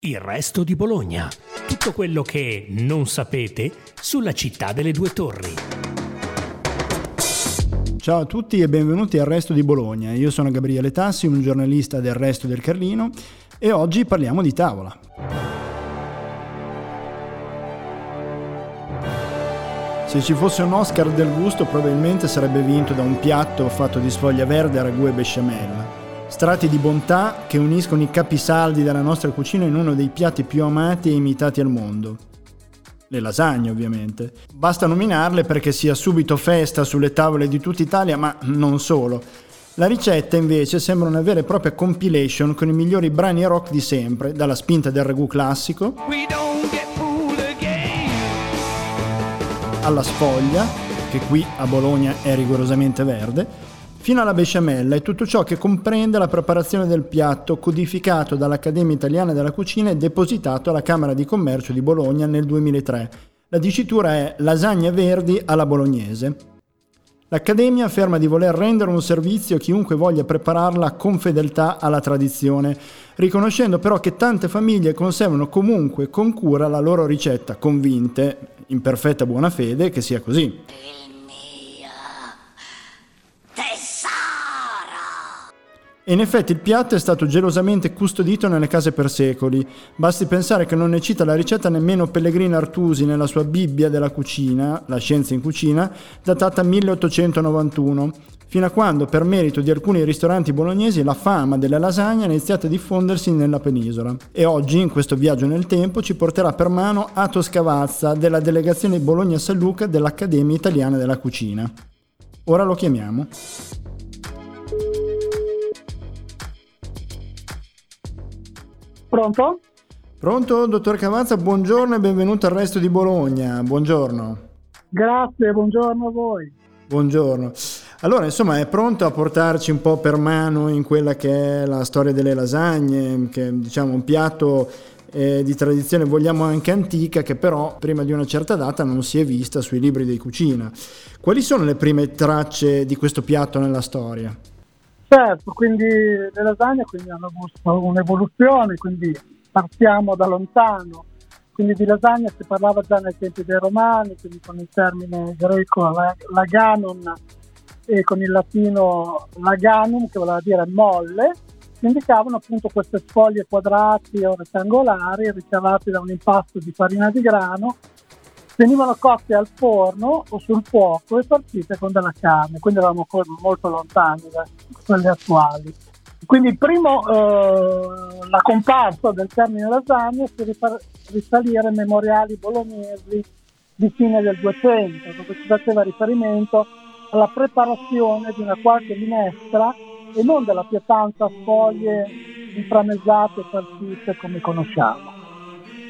Il resto di Bologna. Tutto quello che non sapete sulla città delle due torri. Ciao a tutti e benvenuti al Resto di Bologna. Io sono Gabriele Tassi, un giornalista del Resto del Carlino e oggi parliamo di tavola. Se ci fosse un Oscar del gusto probabilmente sarebbe vinto da un piatto fatto di sfoglia verde, ragù e besciamella. Strati di bontà che uniscono i capisaldi della nostra cucina in uno dei piatti più amati e imitati al mondo. Le lasagne, ovviamente. Basta nominarle perché sia subito festa sulle tavole di tutta Italia, ma non solo. La ricetta invece sembra una vera e propria compilation con i migliori brani rock di sempre, dalla spinta del ragù classico alla sfoglia, che qui a Bologna è rigorosamente verde, fino alla besciamella e tutto ciò che comprende la preparazione del piatto codificato dall'Accademia Italiana della Cucina e depositato alla Camera di Commercio di Bologna nel 2003. La dicitura è lasagna verdi alla bolognese. L'Accademia afferma di voler rendere un servizio a chiunque voglia prepararla con fedeltà alla tradizione, riconoscendo però che tante famiglie conservano comunque con cura la loro ricetta, convinte, in perfetta buona fede, che sia così. E in effetti il piatto è stato gelosamente custodito nelle case per secoli. Basti pensare che non ne cita la ricetta nemmeno Pellegrino Artusi nella sua Bibbia della cucina, La scienza in cucina, datata 1891, fino a quando, per merito di alcuni ristoranti bolognesi, la fama delle lasagne ha iniziato a diffondersi nella penisola. E oggi, in questo viaggio nel tempo, ci porterà per mano Ato Scavazza della delegazione Bologna-San Luca dell'Accademia Italiana della Cucina. Ora lo chiamiamo. Pronto? Pronto, dottor Cavazza, buongiorno e benvenuto al resto di Bologna. Buongiorno. Grazie, buongiorno a voi. Buongiorno. Allora, insomma, è pronto a portarci un po' per mano in quella che è la storia delle lasagne, che è diciamo un piatto eh, di tradizione vogliamo anche antica che però prima di una certa data non si è vista sui libri di cucina. Quali sono le prime tracce di questo piatto nella storia? Certo, quindi le lasagne quindi hanno avuto un'evoluzione, quindi partiamo da lontano. Quindi di lasagna si parlava già nei tempi dei romani, quindi con il termine greco laganon e con il latino laganum, che voleva dire molle, indicavano appunto queste sfoglie quadrati o rettangolari ricavate da un impasto di farina di grano venivano cotte al forno o sul fuoco e partite con della carne, quindi eravamo molto lontani da quelle attuali. Quindi primo, eh, la comparsa del termine lasagna si rifà risalire ai memoriali bolognesi di fine del 200, dove si faceva riferimento alla preparazione di una qualche minestra e non della pietanza sfoglie inframesate e farcite come conosciamo.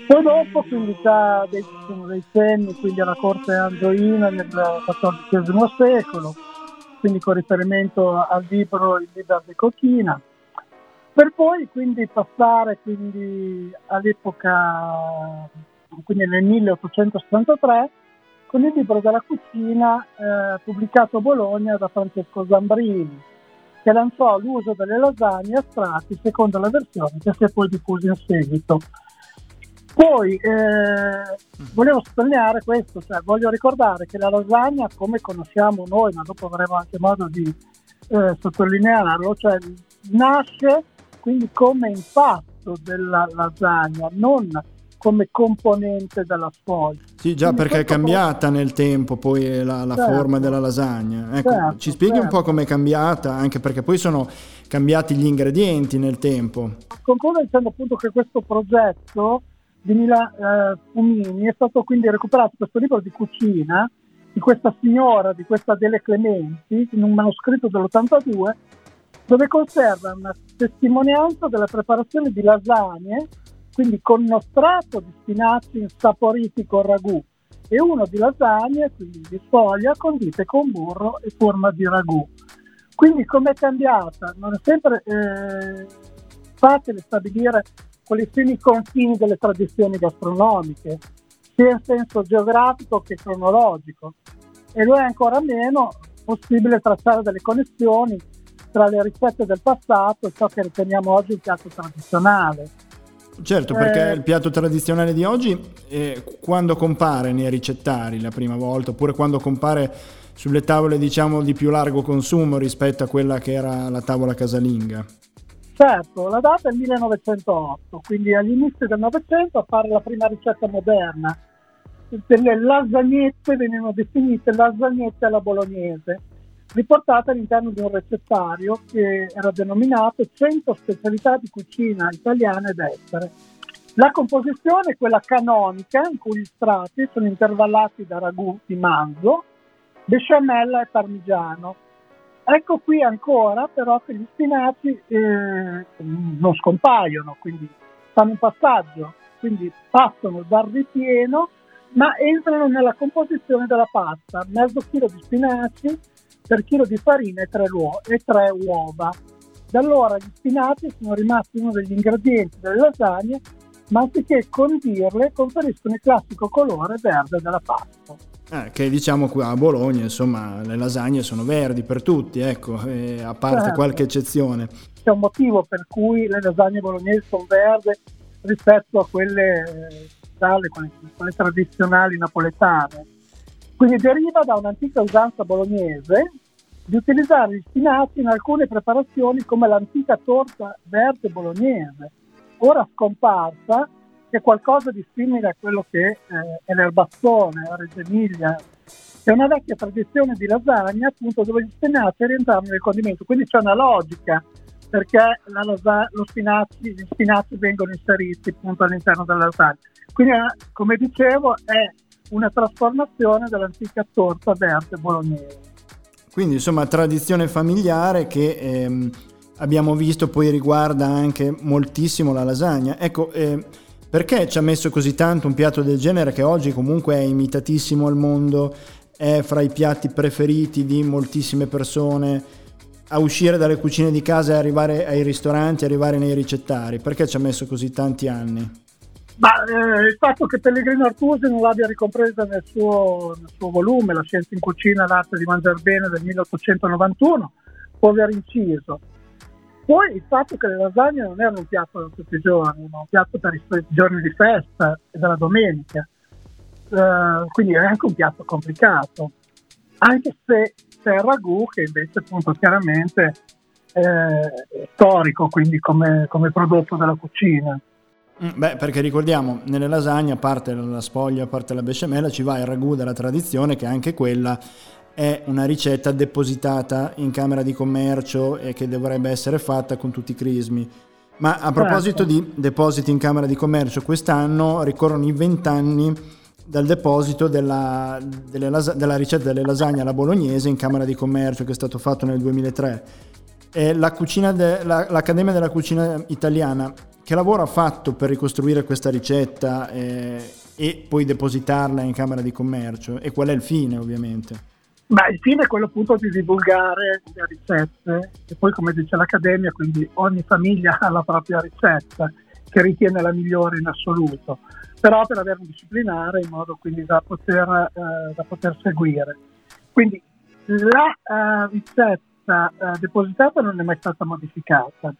Poi dopo, quindi già dei, dei cenni, quindi alla corte androina nel XIV secolo, quindi con riferimento al libro Il Liber di Cochina, per poi quindi passare quindi all'epoca, quindi nel 1873, con il libro della cucina eh, pubblicato a Bologna da Francesco Zambrini, che lanciò l'uso delle lasagne a strati secondo la versione che si è poi diffusa in seguito. Poi eh, volevo sottolineare questo, cioè voglio ricordare che la lasagna, come conosciamo noi, ma dopo avremo anche modo di eh, sottolinearlo, cioè nasce quindi come impasto della lasagna, non come componente della sfoglia. Sì, già Quindi perché è cambiata nel tempo poi la, la certo. forma della lasagna. Ecco, certo, ci spieghi certo. un po' certo. come è cambiata, anche perché poi sono cambiati gli ingredienti nel tempo. Concludo dicendo appunto che questo progetto di Mila eh, Fumini è stato quindi recuperato questo libro di cucina di questa signora, di questa Dele Clementi, in un manoscritto dell'82, dove conserva una testimonianza della preparazione di lasagne, quindi con uno strato di spinaci insaporiti con ragù e uno di lasagne, quindi di sfoglia, condite con burro e forma di ragù. Quindi com'è cambiata? Non è sempre eh, facile stabilire quali sono i confini delle tradizioni gastronomiche, sia in senso geografico che cronologico, e lo è ancora meno possibile tracciare delle connessioni tra le ricette del passato e ciò che riteniamo oggi un piatto tradizionale. Certo, perché eh, il piatto tradizionale di oggi, eh, quando compare nei ricettari la prima volta, oppure quando compare sulle tavole diciamo di più largo consumo rispetto a quella che era la tavola casalinga? Certo, la data è 1908, quindi all'inizio del Novecento appare la prima ricetta moderna. Le lasagnette venivano definite lasagnette alla bolognese, riportate all'interno di un recettario che era denominato 100 specialità di cucina italiana ed estere. La composizione è quella canonica, in cui gli strati sono intervallati da ragù di manzo, besciamella e parmigiano. Ecco qui ancora però che gli spinaci eh, non scompaiono, quindi fanno un passaggio, quindi passano dal ripieno ma entrano nella composizione della pasta, mezzo chilo di spinaci per chilo di farina e tre, e tre uova. Da allora gli spinaci sono rimasti uno degli ingredienti delle lasagne, ma anziché condirle conferiscono il classico colore verde della pasta. Eh, che diciamo qui a Bologna, insomma, le lasagne sono verdi per tutti, ecco, eh, a parte certo. qualche eccezione. C'è un motivo per cui le lasagne bolognesi sono verdi rispetto a quelle, eh, dalle, quelle, quelle tradizionali napoletane. Quindi deriva da un'antica usanza bolognese di utilizzare gli spinaci in alcune preparazioni come l'antica torta verde bolognese, ora scomparsa è qualcosa di simile a quello che eh, è l'erbazzone, la Reggio Emilia. È una vecchia tradizione di lasagna appunto dove gli spinaci rientravano nel condimento, quindi c'è una logica perché lasa- spinaci, gli spinaci vengono inseriti appunto all'interno della lasagna. Quindi eh, come dicevo è una trasformazione dell'antica torta verde bolognese. Quindi insomma tradizione familiare che ehm, abbiamo visto poi riguarda anche moltissimo la lasagna. Ecco, eh, perché ci ha messo così tanto un piatto del genere che oggi comunque è imitatissimo al mondo, è fra i piatti preferiti di moltissime persone, a uscire dalle cucine di casa e arrivare ai ristoranti, arrivare nei ricettari? Perché ci ha messo così tanti anni? Ma, eh, il fatto che Pellegrino Artusi non l'abbia ricompresa nel suo, nel suo volume, La scienza in cucina, l'arte di mangiare bene del 1891, può aver inciso. Poi il fatto che le lasagne non erano un piatto da tutti i giorni, ma un piatto per i giorni di festa e della domenica. Uh, quindi è anche un piatto complicato, anche se c'è il ragù che invece appunto chiaramente è storico, quindi come, come prodotto della cucina. Mm, beh, perché ricordiamo, nelle lasagne, a parte la sfoglia, a parte la besciamella, ci va il ragù della tradizione, che anche quella è una ricetta depositata in Camera di Commercio e che dovrebbe essere fatta con tutti i crismi. Ma a proposito di depositi in Camera di Commercio, quest'anno ricorrono i vent'anni dal deposito della, las- della, ricetta delle lasagne alla bolognese in Camera di Commercio che è stato fatto nel 2003. E la de- la- L'Accademia della Cucina Italiana che lavoro ha fatto per ricostruire questa ricetta eh, e poi depositarla in Camera di Commercio e qual è il fine ovviamente? Ma il fine è quello appunto di divulgare le ricette e poi come dice l'Accademia, quindi ogni famiglia ha la propria ricetta che ritiene la migliore in assoluto, però per avere un disciplinare in modo quindi da poter, eh, da poter seguire. Quindi la eh, ricetta eh, depositata non è mai stata modificata.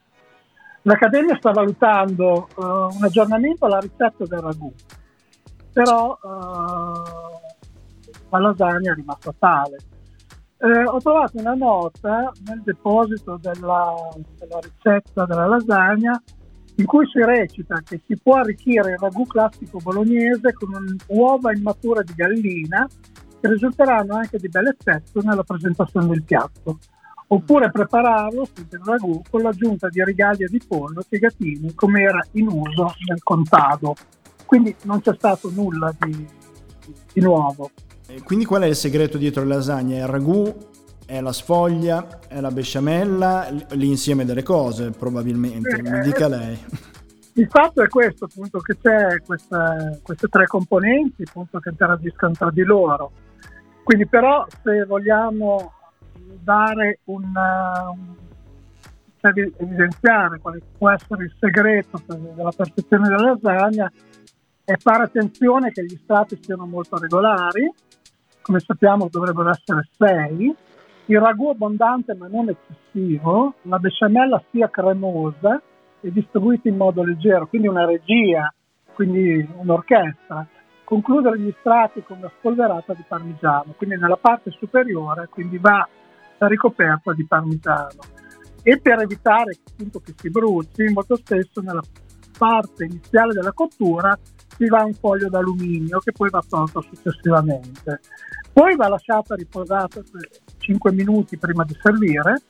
L'Accademia sta valutando eh, un aggiornamento alla ricetta del ragù, però la lasagna è rimasta tale. Eh, ho trovato una nota nel deposito della, della, ricetta della lasagna in cui si recita che si può arricchire il ragù classico bolognese con uova immatura di gallina che risulteranno anche di bel effetto nella presentazione del piatto. Oppure prepararlo il ragù con l'aggiunta di rigaglie di pollo piegatini come era in uso nel contado. Quindi non c'è stato nulla di, di nuovo quindi qual è il segreto dietro le lasagne? È il ragù? È la sfoglia? È la besciamella? L'insieme delle cose probabilmente, mi dica lei. Il fatto è questo, appunto, che c'è queste, queste tre componenti appunto, che interagiscono tra di loro. Quindi però se vogliamo dare un cioè evidenziare quale può essere il segreto della perfezione della lasagna è fare attenzione che gli strati siano molto regolari, come sappiamo dovrebbero essere 6, il ragù abbondante ma non eccessivo, la besciamella sia cremosa e distribuiti in modo leggero, quindi una regia, quindi un'orchestra. Concludere gli strati con una spolverata di parmigiano, quindi nella parte superiore quindi va ricoperta di parmigiano. E per evitare appunto, che si bruci, molto spesso nella parte iniziale della cottura si va un foglio d'alluminio che poi va tolto successivamente. Poi va lasciata riposata 5 minuti prima di servire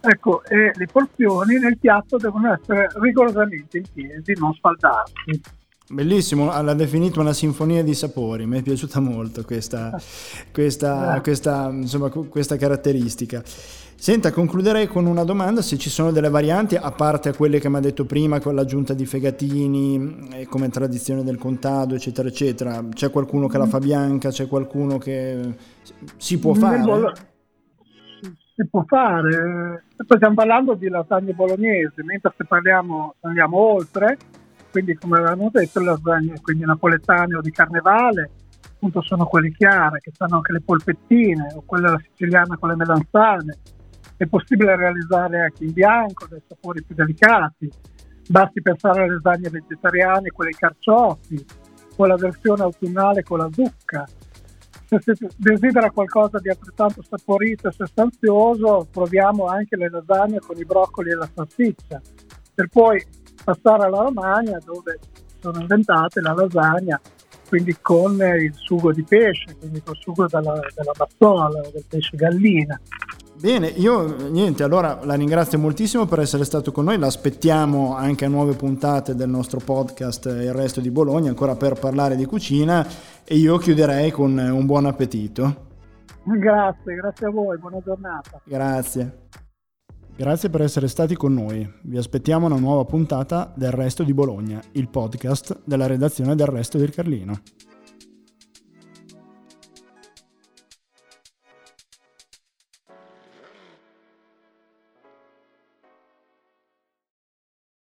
ecco, e le porzioni nel piatto devono essere rigorosamente in piedi, non sfaldarsi. Bellissimo, l'ha definito una sinfonia di sapori, mi è piaciuta molto questa, questa, questa, insomma, questa caratteristica. Senta, concluderei con una domanda, se ci sono delle varianti, a parte quelle che mi ha detto prima, con l'aggiunta di fegatini, eh, come tradizione del contado, eccetera, eccetera. C'è qualcuno che la fa bianca, c'è qualcuno che si può fare? Si può fare, poi stiamo parlando di lasagne bolognesi, mentre se parliamo, andiamo oltre, quindi come avevamo detto le lasagne quindi napoletane o di carnevale appunto sono quelle chiare che fanno anche le polpettine o quella siciliana con le melanzane è possibile realizzare anche in bianco dei sapori più delicati basti pensare alle lasagne vegetariane quelle ai carciofi o la versione autunnale con la zucca se si desidera qualcosa di altrettanto saporito e sostanzioso proviamo anche le lasagne con i broccoli e la salsiccia per poi passare alla Romagna dove sono inventate la lasagna quindi con il sugo di pesce, quindi col sugo della, della bassola, del pesce gallina. Bene, io niente, allora la ringrazio moltissimo per essere stato con noi, l'aspettiamo anche a nuove puntate del nostro podcast Il resto di Bologna, ancora per parlare di cucina e io chiuderei con un buon appetito. Grazie, grazie a voi, buona giornata. Grazie. Grazie per essere stati con noi. Vi aspettiamo una nuova puntata del Resto di Bologna, il podcast della redazione del Resto del Carlino.